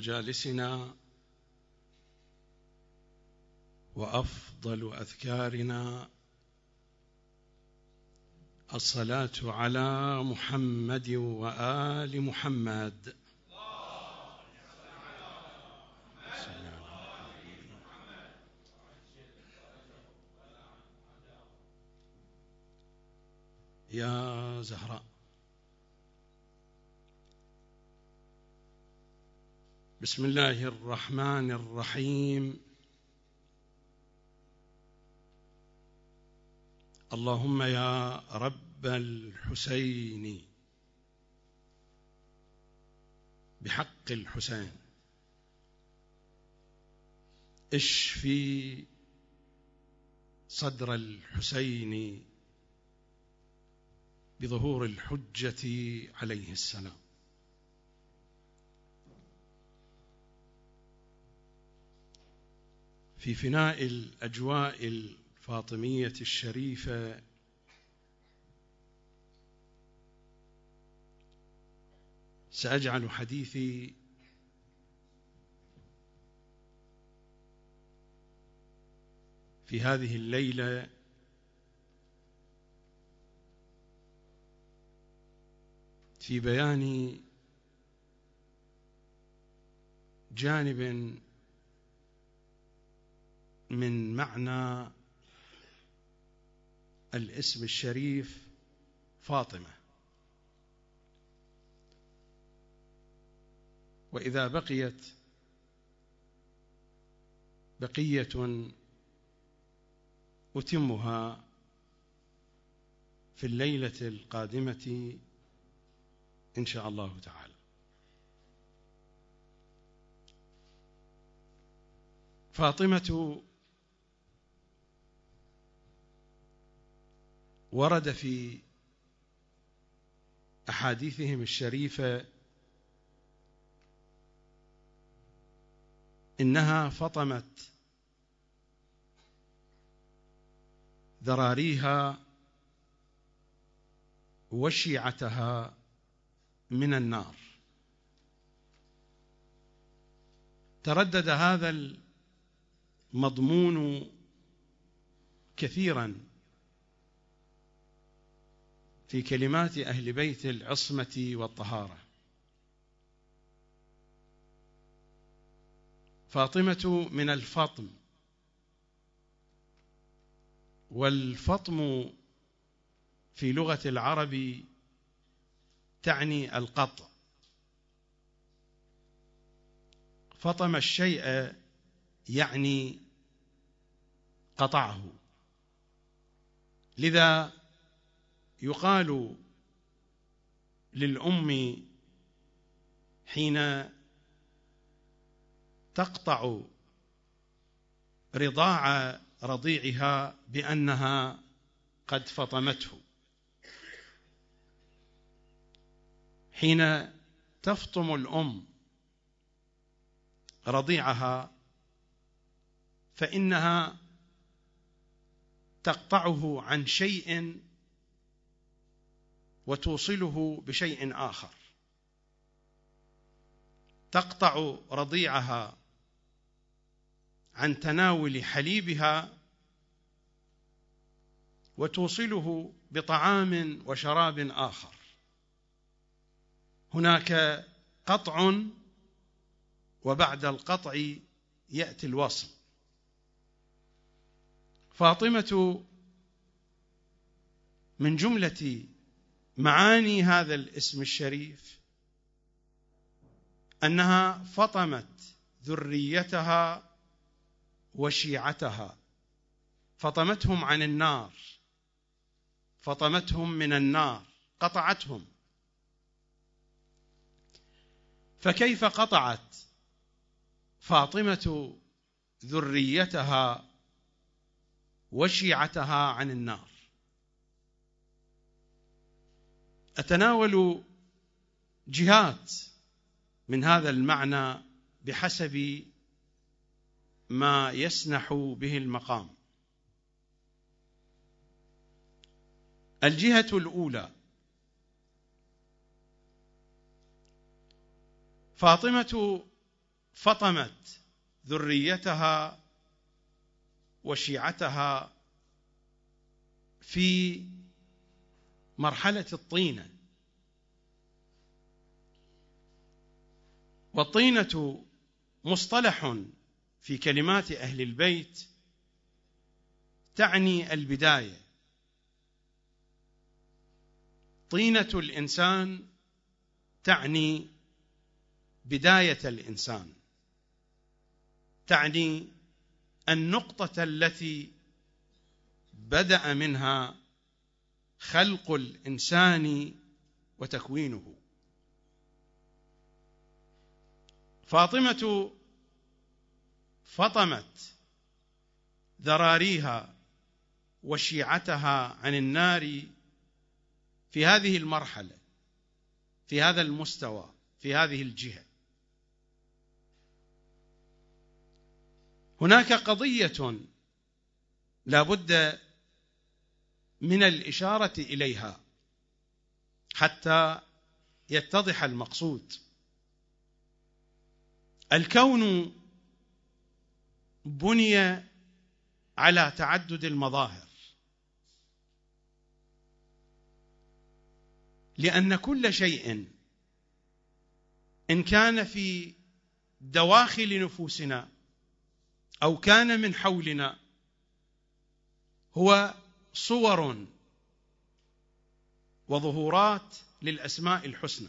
مجالسنا وأفضل أذكارنا الصلاة على محمد وآل محمد. يا زهراء. بسم الله الرحمن الرحيم. اللهم يا رب الحسين. بحق الحسين. اشفي صدر الحسين بظهور الحجة عليه السلام. في فناء الأجواء الفاطمية الشريفة. سأجعل حديثي في هذه الليلة في بيان جانب من معنى الاسم الشريف فاطمة. وإذا بقيت بقية أتمها في الليلة القادمة إن شاء الله تعالى. فاطمة ورد في أحاديثهم الشريفة إنها فطمت ذراريها وشيعتها من النار. تردد هذا المضمون كثيرا. في كلمات أهل بيت العصمة والطهارة. فاطمة من الفطم. والفطم في لغة العرب تعني القطع. فطم الشيء يعني قطعه. لذا يقال للأم حين تقطع رضاع رضيعها بأنها قد فطمته. حين تفطم الأم رضيعها فإنها تقطعه عن شيء وتوصله بشيء آخر. تقطع رضيعها عن تناول حليبها وتوصله بطعام وشراب آخر. هناك قطع وبعد القطع يأتي الوصل. فاطمة من جملة معاني هذا الاسم الشريف. أنها فطمت ذريتها وشيعتها. فطمتهم عن النار. فطمتهم من النار. قطعتهم. فكيف قطعت؟ فاطمة ذريتها وشيعتها عن النار. أتناول جهات من هذا المعنى بحسب ما يسنح به المقام. الجهة الأولى فاطمة فطمت ذريتها وشيعتها في مرحلة الطينة. والطينة مصطلح في كلمات أهل البيت تعني البداية. طينة الإنسان تعني بداية الإنسان. تعني النقطة التي بدأ منها خلق الإنسان وتكوينه. فاطمة فطمت ذراريها وشيعتها عن النار في هذه المرحلة في هذا المستوى في هذه الجهة. هناك قضية لا بد من الإشارة إليها حتى يتضح المقصود. الكون بني على تعدد المظاهر لأن كل شيء إن كان في دواخل نفوسنا أو كان من حولنا هو صور وظهورات للأسماء الحسنى.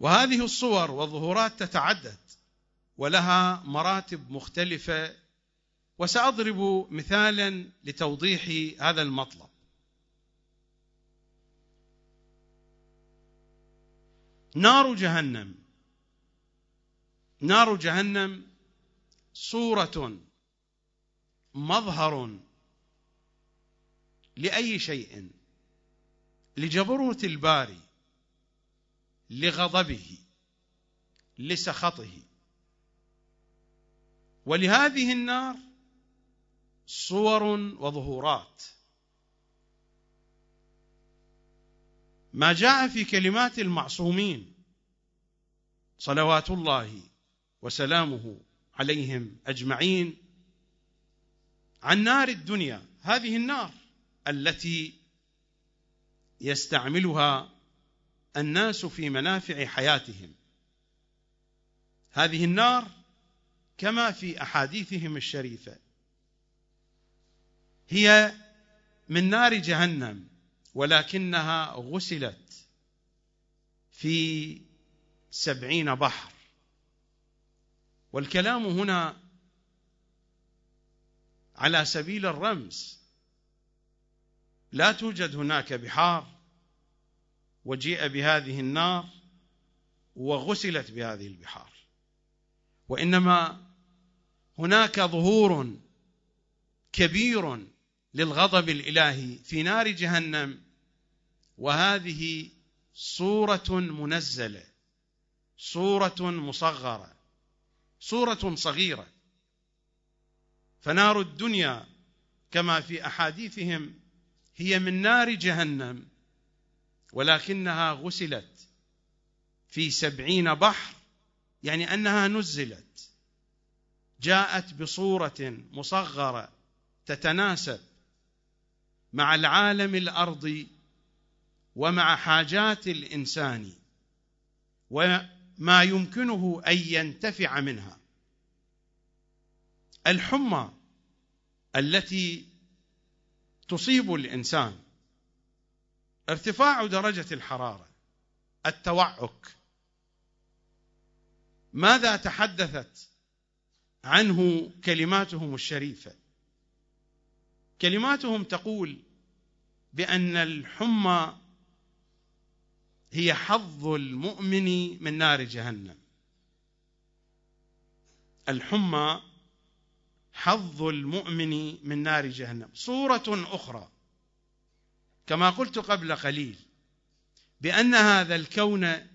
وهذه الصور والظهورات تتعدد ولها مراتب مختلفة وسأضرب مثالا لتوضيح هذا المطلب. نار جهنم. نار جهنم صورة مظهر لأي شيء لجبروت الباري لغضبه لسخطه. ولهذه النار صور وظهورات. ما جاء في كلمات المعصومين صلوات الله وسلامه عليهم أجمعين عن نار الدنيا هذه النار التي يستعملها الناس في منافع حياتهم. هذه النار كما في أحاديثهم الشريفة. هي من نار جهنم ولكنها غسلت في سبعين بحر. والكلام هنا على سبيل الرمز. لا توجد هناك بحار وجيء بهذه النار وغسلت بهذه البحار. وإنما هناك ظهور كبير للغضب الإلهي في نار جهنم وهذه صورة منزلة صورة مصغرة صورة صغيرة. فنار الدنيا كما في أحاديثهم هي من نار جهنم ولكنها غسلت في سبعين بحر يعني أنها نزلت جاءت بصورة مصغرة تتناسب مع العالم الأرضي ومع حاجات الإنسان وما يمكنه أن ينتفع منها. الحمى التي تصيب الإنسان ارتفاع درجة الحرارة التوعك. ماذا تحدثت عنه كلماتهم الشريفة؟ كلماتهم تقول بأن الحمى هي حظ المؤمن من نار جهنم. الحمى حظ المؤمن من نار جهنم. صورة أخرى كما قلت قبل قليل بأن هذا الكون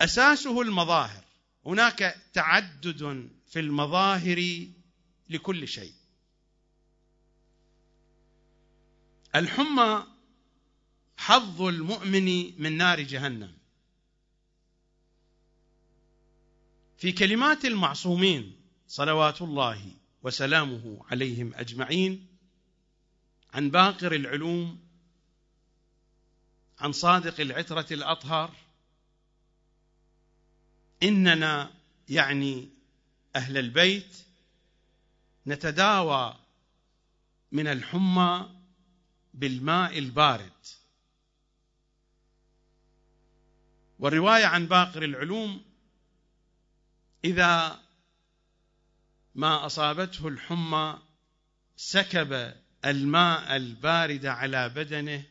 أساسه المظاهر. هناك تعدد في المظاهر لكل شيء. الحمى حظ المؤمن من نار جهنم. في كلمات المعصومين صلوات الله وسلامه عليهم أجمعين عن باقر العلوم عن صادق العترة الاطهر إننا يعني أهل البيت نتداوى من الحمى بالماء البارد. والرواية عن باقر العلوم إذا ما أصابته الحمى سكب الماء البارد على بدنه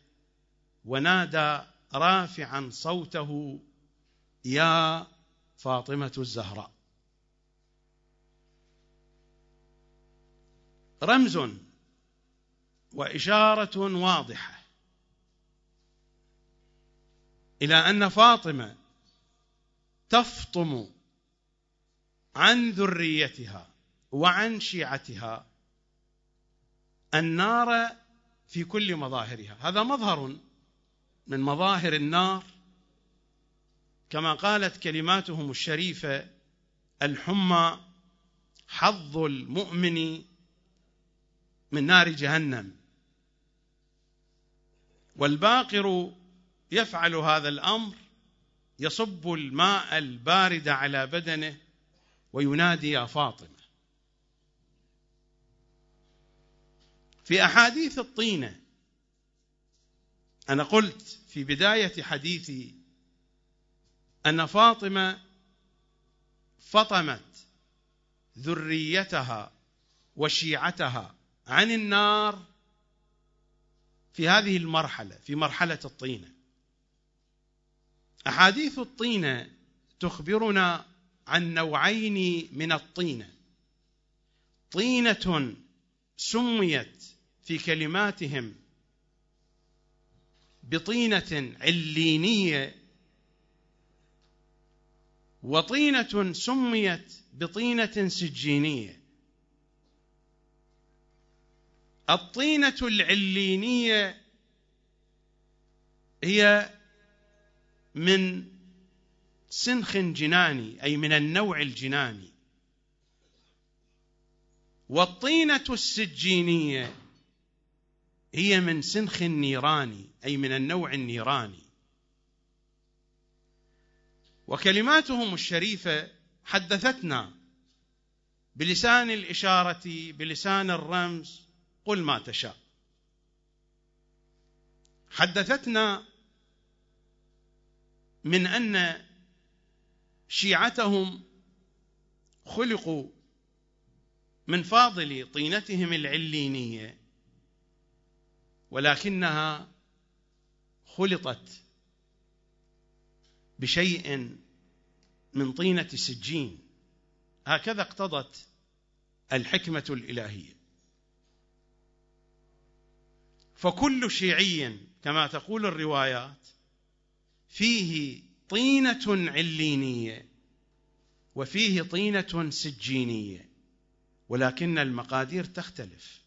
ونادى رافعا صوته يا فاطمة الزهراء. رمز وإشارة واضحة إلى أن فاطمة تفطم عن ذريتها. وعن شيعتها. النار في كل مظاهرها. هذا مظهر من مظاهر النار. كما قالت كلماتهم الشريفة الحمى حظ المؤمن من نار جهنم. والباقر يفعل هذا الأمر يصب الماء البارد على بدنه وينادي يا فاطمه في أحاديث الطينة. أنا قلت في بداية حديثي أن فاطمة فطمت ذريتها وشيعتها عن النار في هذه المرحلة في مرحلة الطينة. أحاديث الطينة تخبرنا عن نوعين من الطينة. طينة سميت في كلماتهم بطينة علينية وطينة سميت بطينة سجينية. الطينة العلينية هي من سنخ جناني أي من النوع الجناني. والطينة السجينية هي من سنخ النيراني أي من النوع النيراني. وكلماتهم الشريفة حدثتنا بلسان الإشارة بلسان الرمز قل ما تشاء. حدثتنا من أن شيعتهم خلقوا من فاضل طينتهم العلينية ولكنها خلطت بشيء من طينة سجين هكذا اقتضت الحكمة الإلهية. فكل شيعي كما تقول الروايات فيه طينة علينية وفيه طينة سجينية ولكن المقادير تختلف.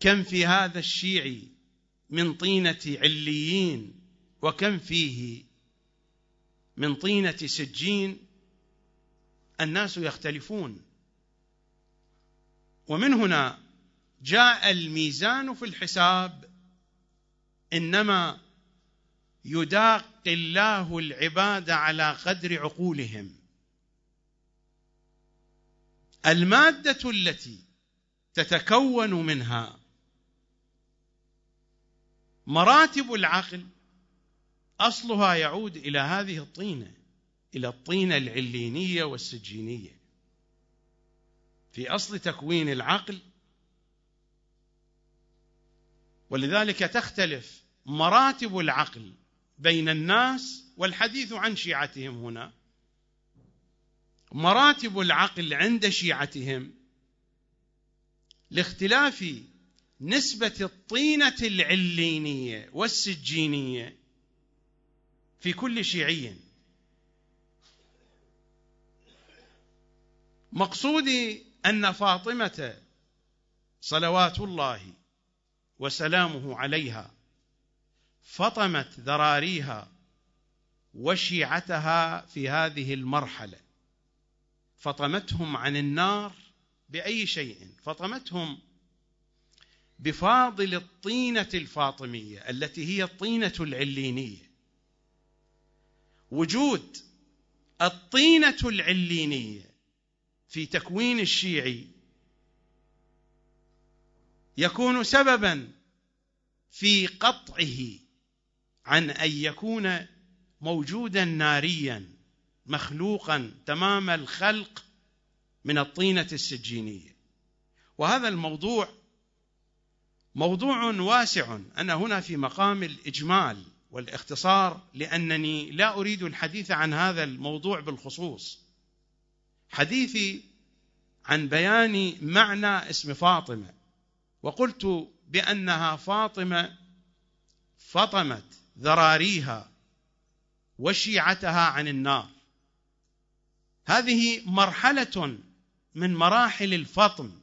كم في هذا الشيعي من طينة عليين وكم فيه من طينة سجين؟ الناس يختلفون. ومن هنا جاء الميزان في الحساب. إنما يداق الله العباد على قدر عقولهم. المادة التي تتكون منها مراتب العقل أصلها يعود إلى هذه الطينة إلى الطينة العلينية والسجينية. في أصل تكوين العقل ولذلك تختلف مراتب العقل بين الناس والحديث عن شيعتهم هنا. مراتب العقل عند شيعتهم لاختلاف نسبة الطينة العلينية والسجينية في كل شيعي. مقصودي أن فاطمة صلوات الله وسلامه عليها فطمت ذراريها وشيعتها في هذه المرحلة. فطمتهم عن النار بأي شيء؟ فطمتهم بفاضل الطينة الفاطمية التي هي الطينة العلينية. وجود الطينة العلينية في تكوين الشيعي يكون سببا في قطعه عن أن يكون موجودا ناريا مخلوقا تمام الخلق من الطينة السجينية. وهذا الموضوع موضوع واسع. أنا هنا في مقام الإجمال والاختصار لأنني لا أريد الحديث عن هذا الموضوع بالخصوص. حديثي عن بيان معنى اسم فاطمة. وقلت بأنها فاطمة فطمت ذراريها وشيعتها عن النار. هذه مرحلة من مراحل الفطم.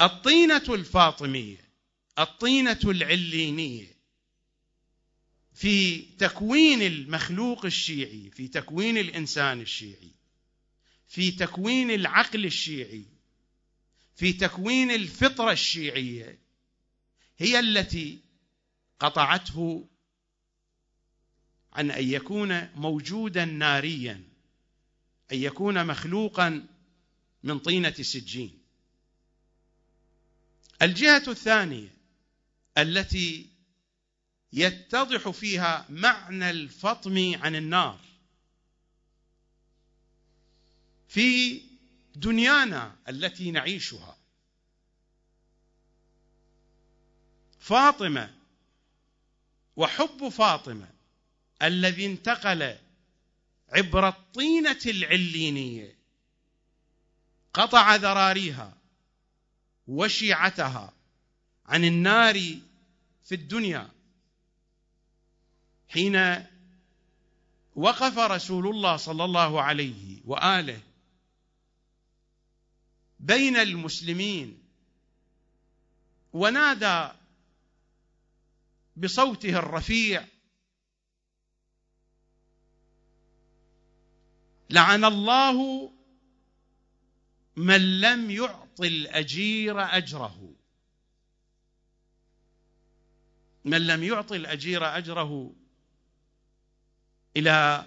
الطينة الفاطمية الطينة العلينية. في تكوين المخلوق الشيعي في تكوين الإنسان الشيعي في تكوين العقل الشيعي في تكوين الفطرة الشيعية هي التي قطعته عن أن يكون موجودا ناريا أن يكون مخلوقا من طينة سجين. الجهة الثانية التي يتضح فيها معنى الفطم عن النار. في دنيانا التي نعيشها فاطمة وحب فاطمة الذي انتقل عبر الطينة العلينية قطع ذراريها وشيعتها عن النار في الدنيا. حين وقف رسول الله صلى الله عليه وآله بين المسلمين ونادى بصوته الرفيع لعن الله من لم يعط الأجير أجره. من لم يعطي الأجير أجره إلى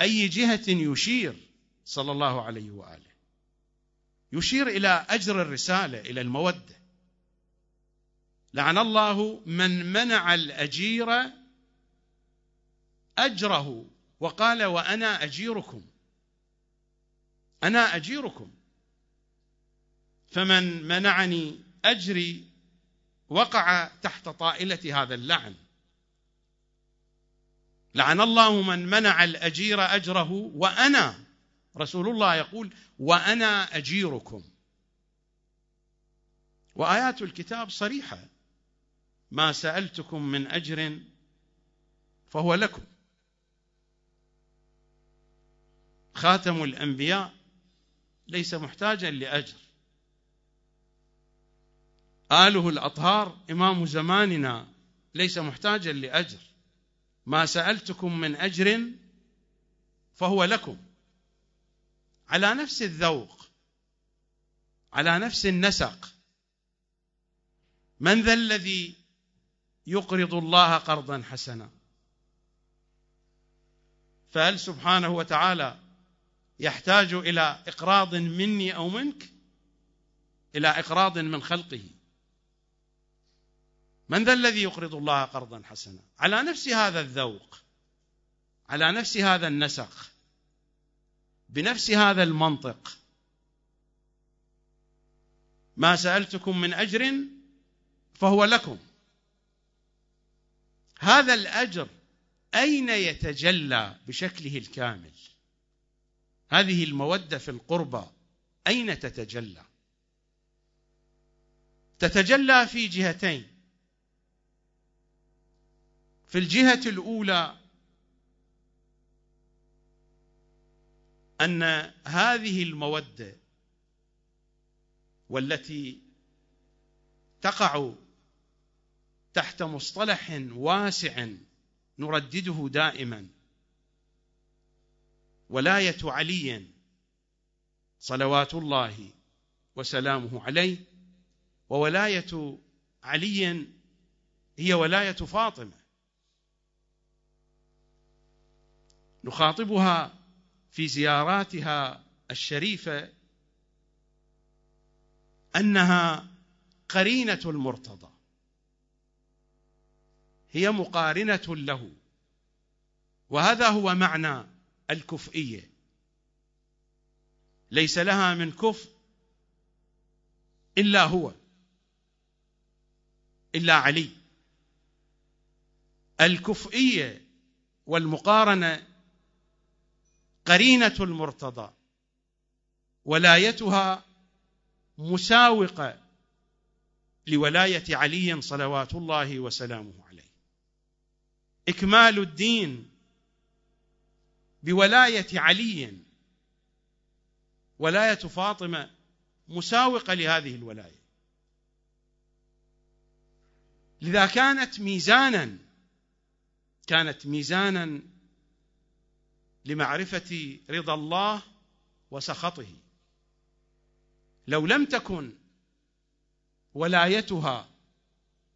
أي جهة يشير صلى الله عليه وآله. يشير إلى أجر الرسالة إلى المودة. لعن الله من منع الأجير أجره وقال وأنا أجيركم. أنا أجيركم. فمن منعني أجري وقع تحت طائلة هذا اللعن. لعن الله من منع الأجير أجره وأنا رسول الله يقول وأنا أجيركم. وآيات الكتاب صريحة. ما سألتكم من أجر فهو لكم. خاتم الأنبياء ليس محتاجا لأجر. آله الأطهار إمام زماننا ليس محتاجا لأجر. ما سألتكم من أجر فهو لكم. على نفس الذوق على نفس النسق من ذا الذي يقرض الله قرضا حسنا؟ فهل سبحانه وتعالى يحتاج إلى إقراض مني أو منك؟ إلى إقراض من خلقه. من ذا الذي يقرض الله قرضا حسنا؟ على نفس هذا الذوق على نفس هذا النسق بنفس هذا المنطق. ما سألتكم من أجر فهو لكم. هذا الأجر أين يتجلى بشكله الكامل؟ هذه المودة في القربى أين تتجلى؟ تتجلى في جهتين. في الجهة الأولى أن هذه المودة والتي تقع تحت مصطلح واسع نردده دائما ولاية علي صلوات الله وسلامه عليه وولاية علي هي ولاية فاطمة. نخاطبها في زياراتها الشريفة أنها قرينة المرتضى. هي مقارنة له. وهذا هو معنى الكفئية. ليس لها من كفء إلا هو إلا علي. الكفئية والمقارنة قرينة المرتضى. ولايتها مساوقة لولاية علي صلوات الله وسلامه عليه. إكمال الدين بولاية علي. ولاية فاطمة مساوقة لهذه الولاية. لذا كانت ميزانا كانت ميزانا لمعرفة رضا الله وسخطه. لو لم تكن ولايتها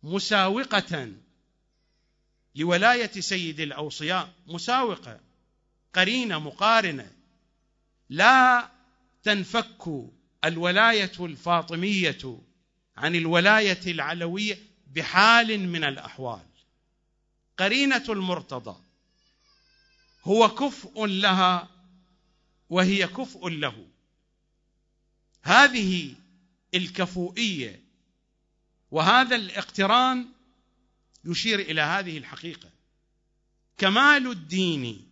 مساوقة لولاية سيد الأوصياء مساوقة قرينة مقارنة لا تنفك الولاية الفاطمية عن الولاية العلوية بحال من الأحوال. قرينة المرتضى هو كفء لها وهي كفء له. هذه الكفوئيه وهذا الاقتران يشير إلى هذه الحقيقة. كمال الدين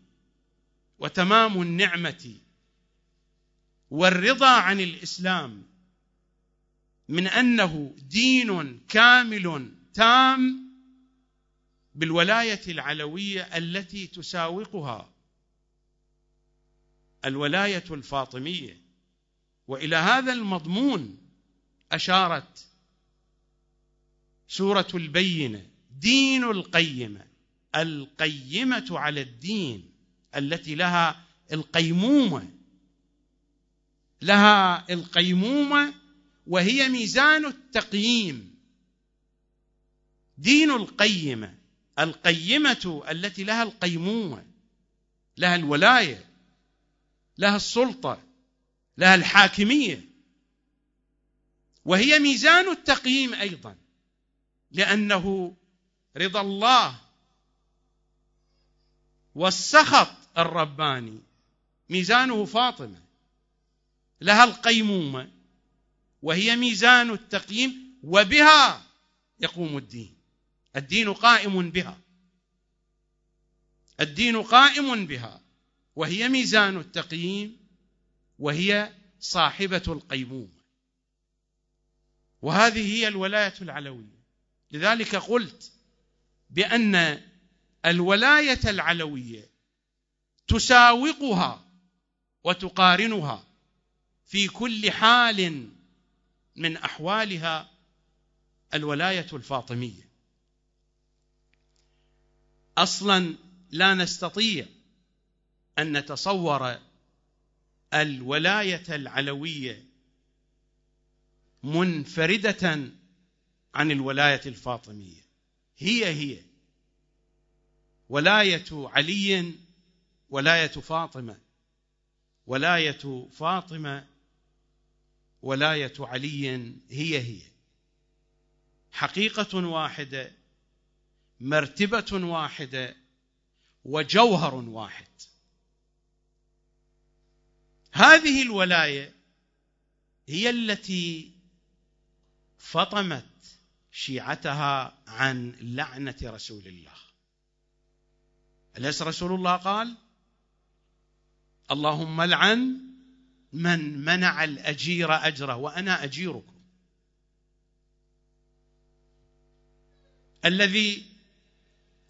وتمام النعمة والرضا عن الإسلام من أنه دين كامل تام بالولاية العلوية التي تساوقها الولاية الفاطمية. وإلى هذا المضمون أشارت سورة البينة دين القيمة القيمة على الدين التي لها القيمومة لها القيمومة وهي ميزان التقييم. دين القيمة القيمة التي لها القيمومه لها الولاية لها السلطة لها الحاكمية. وهي ميزان التقييم أيضا لأنه رضا الله والسخط الرباني ميزانه فاطمة لها القيمومة وهي ميزان التقييم وبها يقوم الدين. الدين قائم بها. الدين قائم بها. وهي ميزان التقييم وهي صاحبة القيمومه وهذه هي الولاية العلوية. لذلك قلت بأن الولاية العلوية تساوقها وتقارنها في كل حال من أحوالها الولاية الفاطمية. أصلا لا نستطيع أن نتصور الولاية العلوية منفردة عن الولاية الفاطمية. هي هي. ولاية علي ولاية فاطمة. ولاية فاطمة ولاية علي هي هي. حقيقة واحدة مرتبة واحدة وجوهر واحد. هذه الولاية هي التي فطمت شيعتها عن لعنة رسول الله. أليس رسول الله قال؟ اللهم لعن من منع الأجير أجره وأنا أجيركم. الذي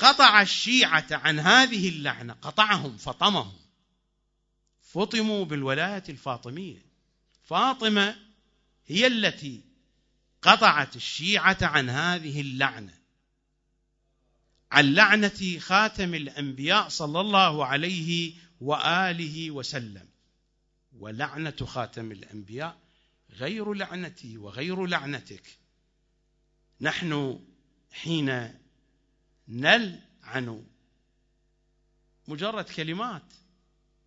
قطع الشيعة عن هذه اللعنة قطعهم فطمهم. فطموا بالولاية الفاطمية. فاطمة هي التي قطعت الشيعة عن هذه اللعنة. عن لعنة خاتم الأنبياء صلى الله عليه وآله وسلم. ولعنة خاتم الأنبياء غير لعنتي وغير لعنتك. نحن حين نلعن مجرد كلمات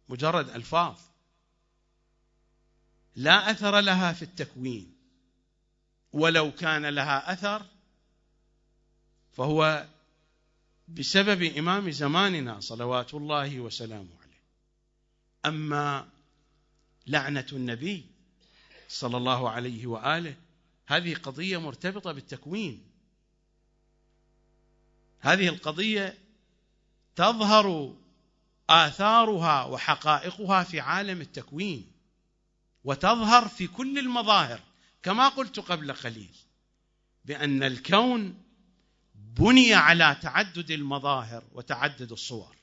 مجرد ألفاظ. لا أثر لها في التكوين. ولو كان لها أثر فهو بسبب إمام زماننا صلوات الله وسلامه عليه. أما لعنة النبي صلى الله عليه وآله هذه قضية مرتبطة بالتكوين. هذه القضية تظهر آثارها وحقائقها في عالم التكوين وتظهر في كل المظاهر كما قلت قبل قليل بأن الكون بني على تعدد المظاهر وتعدد الصور.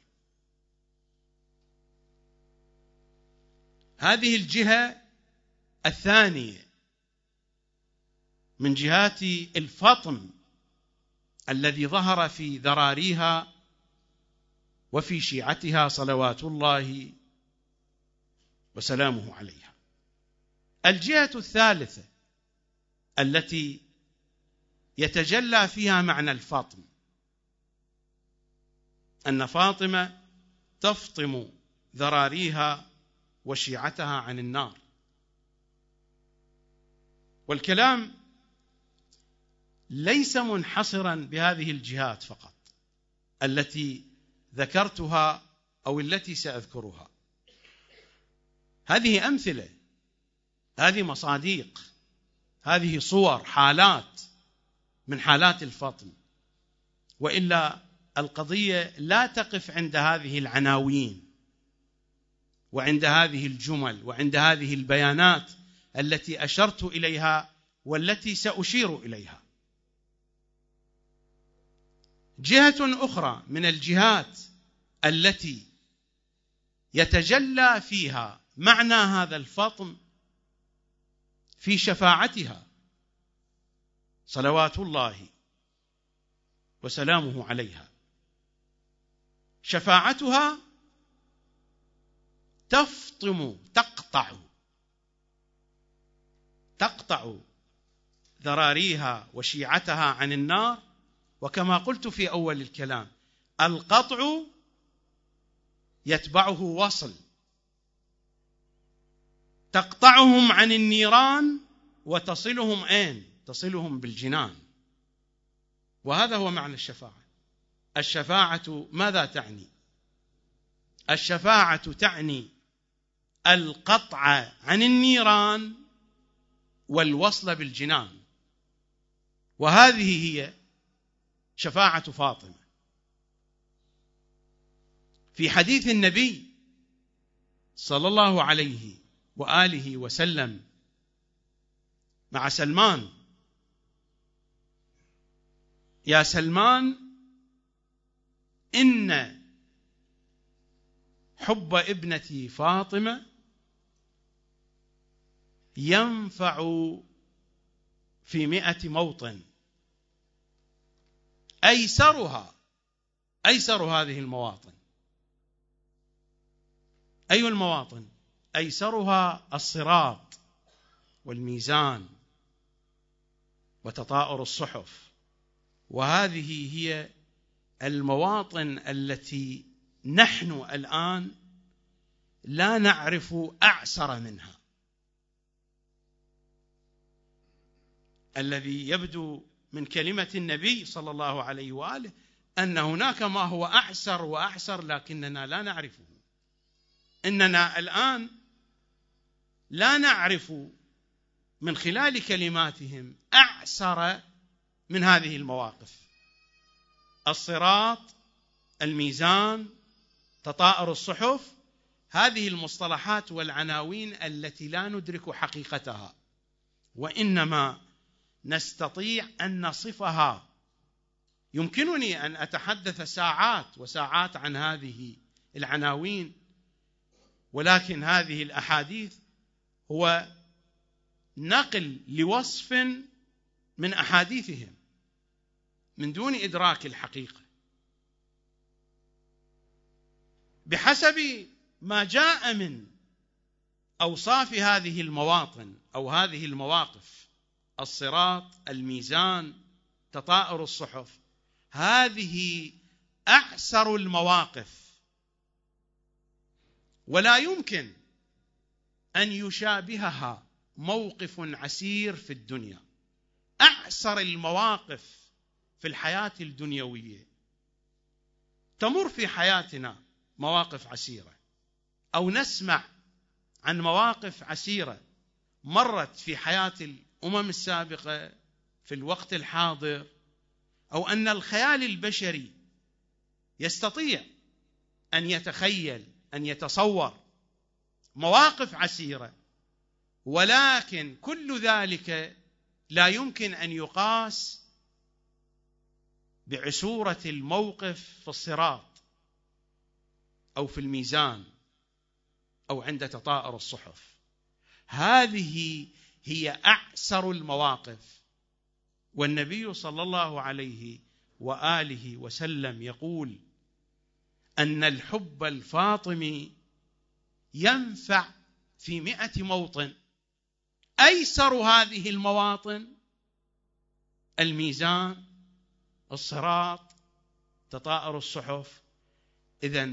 هذه الجهة الثانية من جهات الفطم الذي ظهر في ذراريها وفي شيعتها صلوات الله وسلامه عليها. الجهة الثالثة التي يتجلى فيها معنى الفاطمة أن فاطمة تفطم ذراريها وشيعتها عن النار. والكلام ليس منحصرا بهذه الجهات فقط التي ذكرتها أو التي سأذكرها. هذه أمثلة هذه مصاديق هذه صور حالات من حالات الفطن. وإلا القضية لا تقف عند هذه العناوين وعند هذه الجمل وعند هذه البيانات التي أشرت إليها والتي سأشير إليها. جهة أخرى من الجهات التي يتجلى فيها معنى هذا الفطم في شفاعتها صلوات الله وسلامه عليها. شفاعتها تفطم تقطع تقطع ذراريها وشيعتها عن النار وكما قلت في أول الكلام القطع يتبعه وصل. تقطعهم عن النيران وتصلهم أين؟ تصلهم بالجنان. وهذا هو معنى الشفاعة. الشفاعة ماذا تعني؟ الشفاعة تعني القطع عن النيران والوصل بالجنان. وهذه هي شفاعة فاطمة. في حديث النبي صلى الله عليه وآله وسلم مع سلمان يا سلمان إن حب ابنتي فاطمة ينفع في مئة موطن. أيسرها أيسر هذه المواطن. أي المواطن؟ أيسرها الصراط والميزان وتطاؤر الصحف. وهذه هي المواطن التي نحن الآن لا نعرف أعسر منها. الذي يبدو من كلمة النبي صلى الله عليه وآله أن هناك ما هو أعسر وأعسر لكننا لا نعرفه. إننا الآن لا نعرف من خلال كلماتهم أعسر من هذه المواقف. الصراط الميزان تطائر الصحف هذه المصطلحات والعناوين التي لا ندرك حقيقتها وإنما نستطيع أن نصفها. يمكنني أن أتحدث ساعات وساعات عن هذه العناوين ولكن هذه الأحاديث هو نقل لوصف من أحاديثهم من دون إدراك الحقيقة. بحسب ما جاء من أوصاف هذه المواطن أو هذه المواقف الصراط الميزان تطائر الصحف. هذه اعسر المواقف. ولا يمكن أن يشابهها موقف عسير في الدنيا. اعسر المواقف في الحياة الدنيوية. تمر في حياتنا مواقف عسيرة. أو نسمع عن مواقف عسيرة مرت في حياة الأمم السابقة في الوقت الحاضر أو أن الخيال البشري يستطيع أن يتخيل أن يتصور مواقف عسيرة ولكن كل ذلك لا يمكن أن يقاس بعسوره الموقف في الصراط أو في الميزان أو عند تطائر الصحف. هذه هي أعسر المواقف. والنبي صلى الله عليه وآله وسلم يقول أن الحب الفاطمي ينفع في مئة موطن. أيسر هذه المواطن؟ الميزان الصراط تطائر الصحف. اذا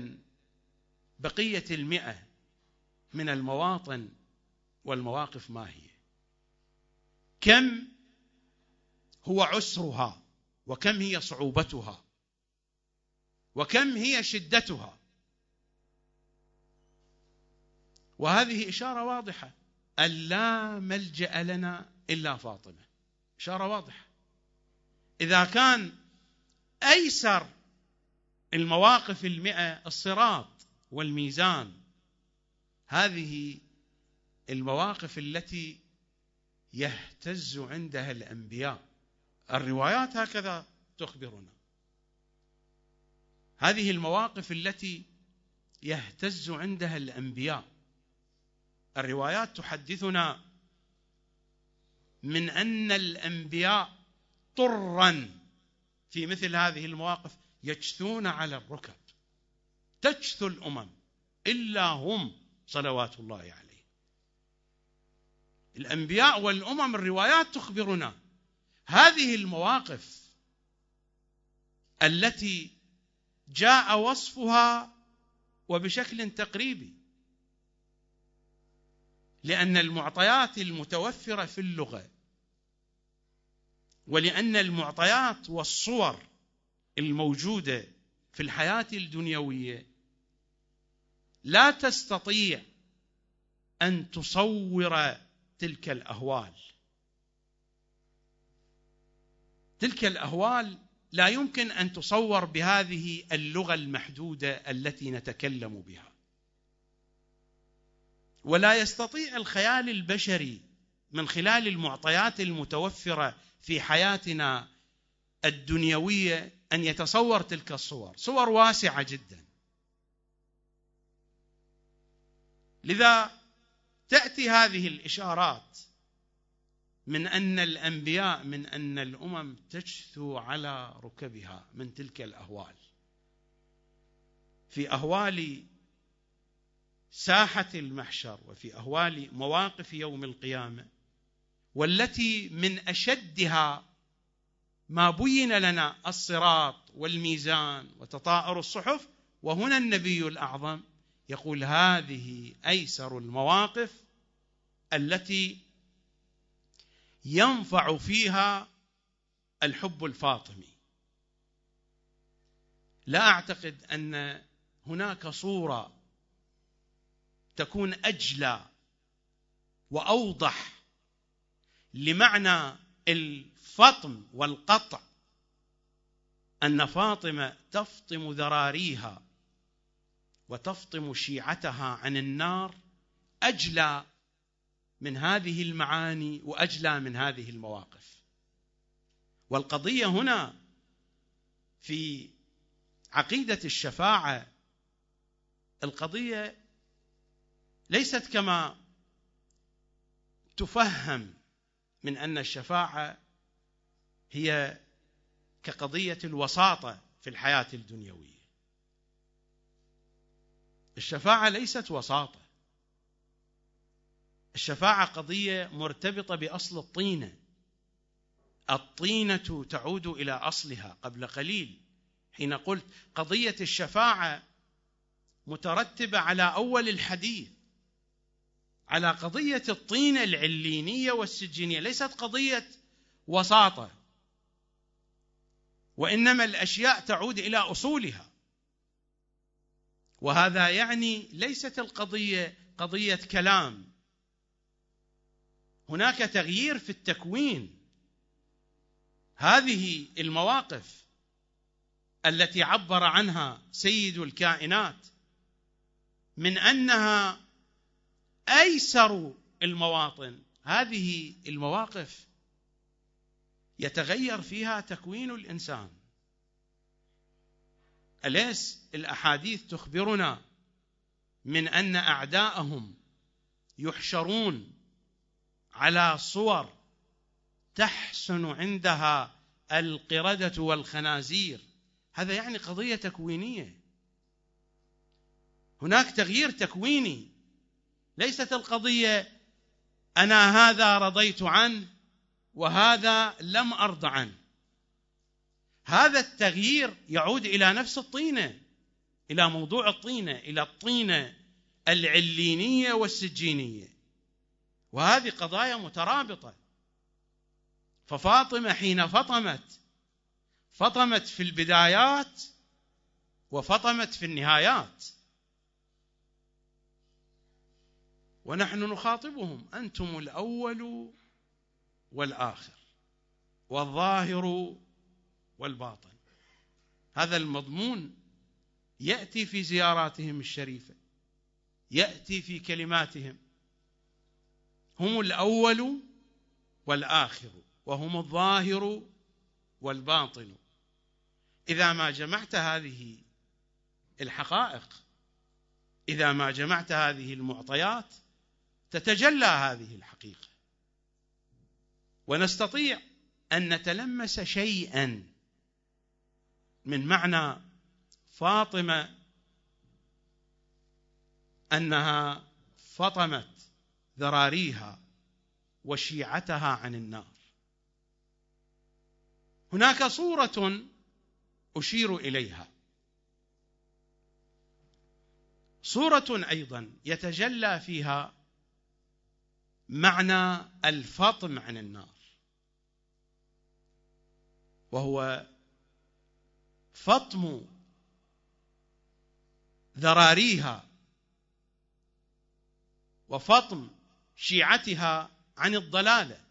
بقية المئة من المواطن والمواقف ما هي؟ كم هو عسرها وكم هي صعوبتها وكم هي شدتها. وهذه إشارة واضحة. أن لا ملجأ لنا إلا فاطمة. إشارة واضحة. إذا كان أيسر المواقف المئة الصراط والميزان هذه المواقف التي يهتز عندها الأنبياء. الروايات هكذا تخبرنا. هذه المواقف التي يهتز عندها الأنبياء. الروايات تحدثنا من أن الأنبياء طرا. في مثل هذه المواقف يجثون على الركب. تجثو الأمم. إلا هم صلوات الله عليه الأنبياء والأمم الروايات تخبرنا هذه المواقف التي جاء وصفها وبشكل تقريبي لأن المعطيات المتوفرة في اللغة ولأن المعطيات والصور الموجودة في الحياة الدنيوية لا تستطيع أن تصور تلك الأهوال. تلك الأهوال لا يمكن أن تصور بهذه اللغة المحدودة التي نتكلم بها. ولا يستطيع الخيال البشري من خلال المعطيات المتوفرة في حياتنا الدنيوية أن يتصور تلك الصور. صور واسعة جدا. لذا تأتي هذه الإشارات من أن الأنبياء من أن الأمم تجثو على ركبها من تلك الأهوال. في أهوال ساحة المحشر وفي أهوال مواقف يوم القيامة والتي من أشدها ما بين لنا الصراط والميزان وتطائر الصحف وهنا النبي الأعظم يقول هذه أيسر المواقف التي ينفع فيها الحب الفاطمي. لا أعتقد أن هناك صورة تكون أجلى وأوضح لمعنى الفطم والقطع أن فاطمة تفطم ذراريها وتفطم شيعتها عن النار أجلى من هذه المعاني وأجلى من هذه المواقف. والقضية هنا في عقيدة الشفاعة القضية ليست كما تفهم من أن الشفاعة هي كقضية الوساطة في الحياة الدنيوية. الشفاعة ليست وساطة. الشفاعة قضية مرتبطة بأصل الطينة. الطينة تعود إلى أصلها قبل قليل. حين قلت قضية الشفاعة مترتبة على أول الحديث على قضية الطينه العلينية والسجينية. ليست قضية وساطة وإنما الأشياء تعود إلى أصولها. وهذا يعني ليست القضية قضية كلام. هناك تغيير في التكوين. هذه المواقف التي عبر عنها سيد الكائنات من أنها أيسر المواطن. هذه المواقف يتغير فيها تكوين الإنسان. أليس الأحاديث تخبرنا من أن أعداءهم يحشرون على صور تحسن عندها القردة والخنازير؟ هذا يعني قضية تكوينية. هناك تغيير تكويني. ليست القضية أنا هذا رضيت عنه وهذا لم أرض عنه. هذا التغيير يعود إلى نفس الطينة إلى موضوع الطينة إلى الطينة العلينية والسجينية. وهذه قضايا مترابطة. ففاطمة حين فطمت فطمت في البدايات وفطمت في النهايات. ونحن نخاطبهم أنتم الأول والآخر. والظاهر والباطن هذا المضمون يأتي في زياراتهم الشريفة يأتي في كلماتهم. هم الأول والآخر وهم الظاهر والباطن. إذا ما جمعت هذه الحقائق إذا ما جمعت هذه المعطيات تتجلى هذه الحقيقة. ونستطيع أن نتلمس شيئا من معنى فاطمة أنها فطمت ذراريها وشيعتها عن النار. هناك صورة أشير إليها. صورة أيضا يتجلى فيها معنى الفطم عن النار وهو فطم ذراريها وفطم شيعتها عن الضلالة.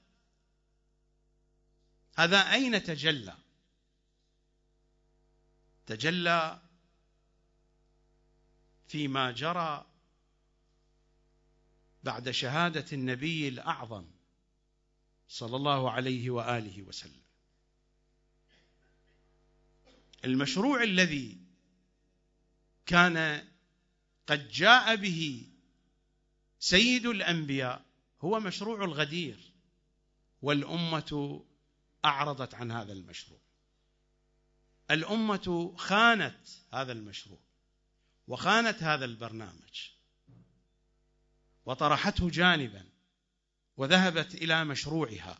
هذا أين تجلى؟ تجلى فيما جرى بعد شهادة النبي الأعظم صلى الله عليه وآله وسلم. المشروع الذي كان قد جاء به سيد الأنبياء هو مشروع الغدير والأمة أعرضت عن هذا المشروع. الأمة خانت هذا المشروع وخانت هذا البرنامج وطرحته جانبا وذهبت إلى مشروعها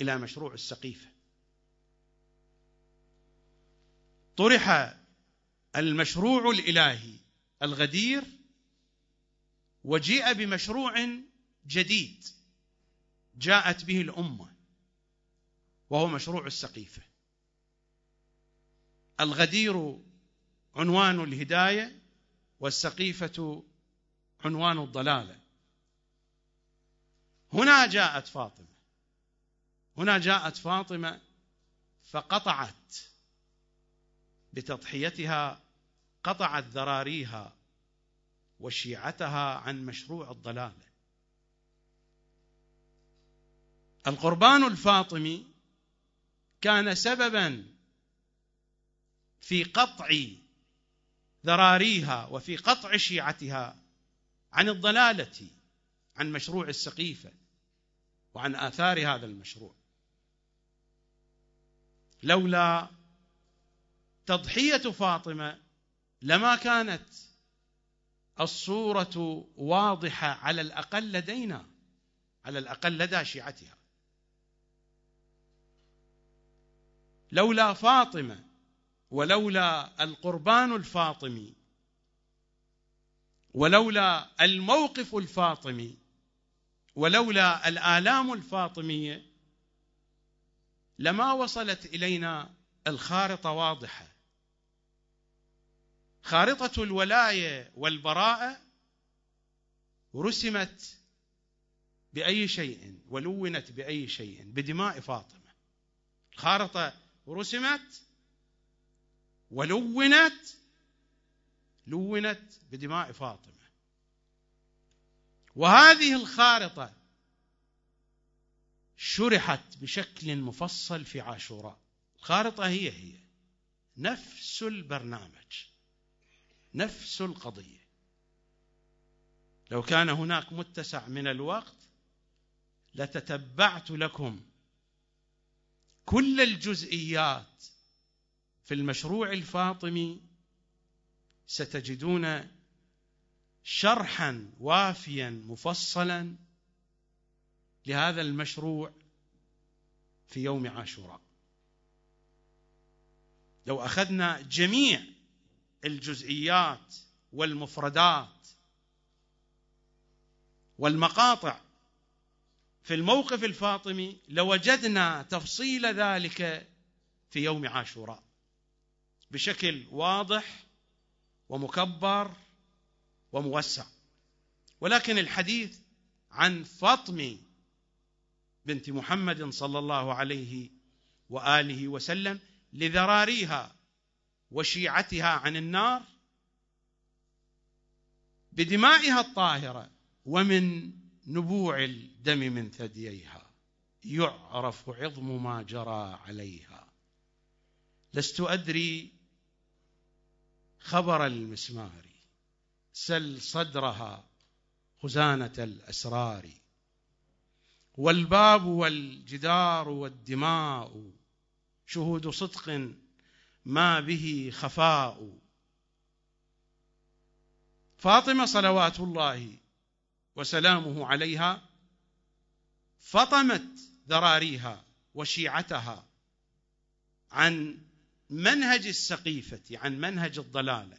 إلى مشروع السقيفة. طرح المشروع الإلهي الغدير وجيء بمشروع جديد جاءت به الأمة وهو مشروع السقيفة. الغدير عنوان الهداية والسقيفة عنوان الضلالة. هنا جاءت فاطمة. هنا جاءت فاطمة فقطعت بتضحيتها قطعت ذراريها وشيعتها عن مشروع الضلاله القربان الفاطمي كان سببا في قطع ذراريها وفي قطع شيعتها عن الضلالة عن مشروع السقيفة وعن آثار هذا المشروع. لولا تضحية فاطمة لما كانت الصورة واضحة على الأقل لدينا على الأقل لدى شيعتها. لولا فاطمة ولولا القربان الفاطمي ولولا الموقف الفاطمي ولولا الآلام الفاطمية لما وصلت إلينا الخارطة واضحة. خارطة الولاية والبراءة رسمت بأي شيء ولونت بأي شيء بدماء فاطمة. الخارطة رسمت ولونت لونت بدماء فاطمة. وهذه الخارطة شرحت بشكل مفصل في عاشوراء. الخارطة هي هي نفس البرنامج. نفس القضية. لو كان هناك متسع من الوقت لتتبعت لكم كل الجزئيات في المشروع الفاطمي ستجدون شرحا وافيا مفصلا لهذا المشروع في يوم عاشوراء. لو أخذنا جميع الجزئيات والمفردات والمقاطع. في الموقف الفاطمي لوجدنا تفصيل ذلك في يوم عاشوراء بشكل واضح ومكبر وموسع. ولكن الحديث عن فاطمة بنت محمد صلى الله عليه وآله وسلم لذراريها وشيعتها عن النار بدمائها الطاهرة ومن نبوع الدم من ثدييها. يعرف عظم ما جرى عليها. لست أدري خبر المسمار. سل صدرها خزانة الأسرار. والباب والجدار والدماء. شهود صدق ما به خفاء. فاطمة صلوات الله وسلامه عليها فطمت ذراريها وشيعتها عن منهج السقيفة عن منهج الضلالة.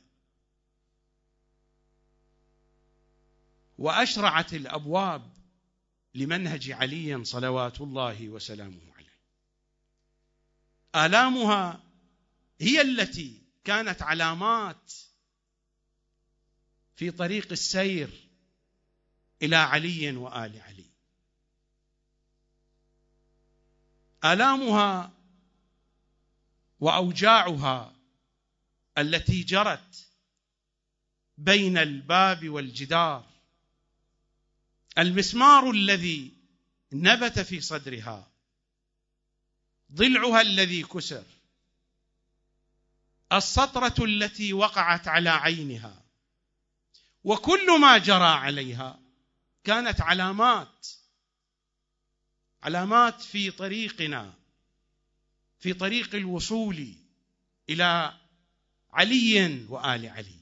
وأشرعت الأبواب لمنهج علي صلوات الله وسلامه عليه. آلامها هي التي كانت علامات في طريق السير إلى علي وآل علي. آلامها وأوجاعها التي جرت بين الباب والجدار المسمار الذي نبت في صدرها ضلعها الذي كسر السطرة التي وقعت على عينها وكل ما جرى عليها كانت علامات علامات في طريقنا في طريق الوصول إلى علي وآل علي.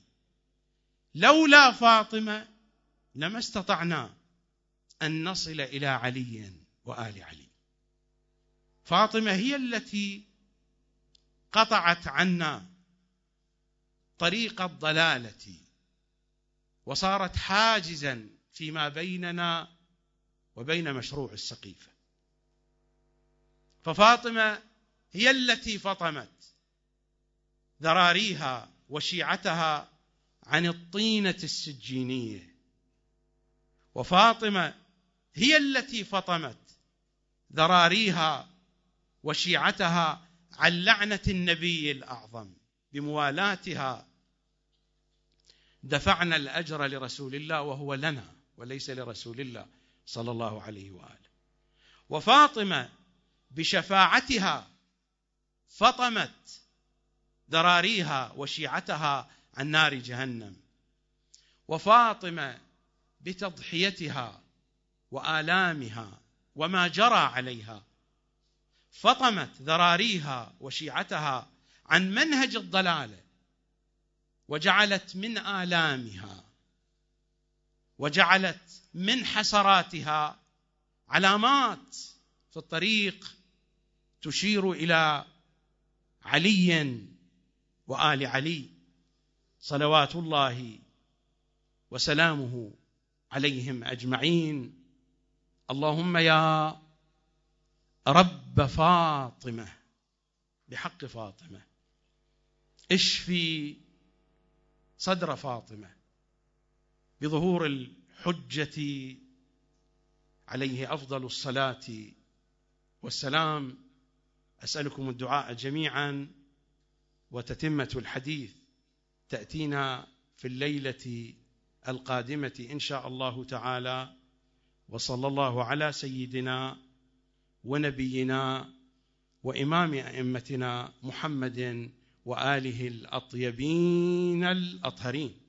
لولا فاطمة لما استطعنا أن نصل إلى علي وآل علي. فاطمة هي التي قطعت عنا طريق الضلالة وصارت حاجزا فيما بيننا وبين مشروع السقيفة. ففاطمة هي التي فطمت ذراريها وشيعتها عن الطينة السجينية. وفاطمة هي التي فطمت ذراريها وشيعتها عن لعنة النبي الأعظم. بموالاتها. دفعنا الأجر لرسول الله وهو لنا وليس لرسول الله صلى الله عليه وآله. وفاطمة بشفاعتها فطمت ذراريها وشيعتها عن نار جهنم. وفاطمة بتضحيتها وآلامها وما جرى عليها فطمت ذراريها وشيعتها عن منهج الضلالة وجعلت من آلامها وجعلت من حسراتها علامات في الطريق تشير إلى علي وآل علي صلوات الله وسلامه عليهم أجمعين. اللهم يا رب فاطمة بحق فاطمة اشفي صدر فاطمة بظهور الحجة عليه أفضل الصلاة والسلام؟ أسألكم الدعاء جميعا وتتمة الحديث تأتينا في الليلة القادمة إن شاء الله تعالى وصلى الله على سيدنا ونبينا وإمام أئمتنا محمد وآله الأطيبين الأطهرين.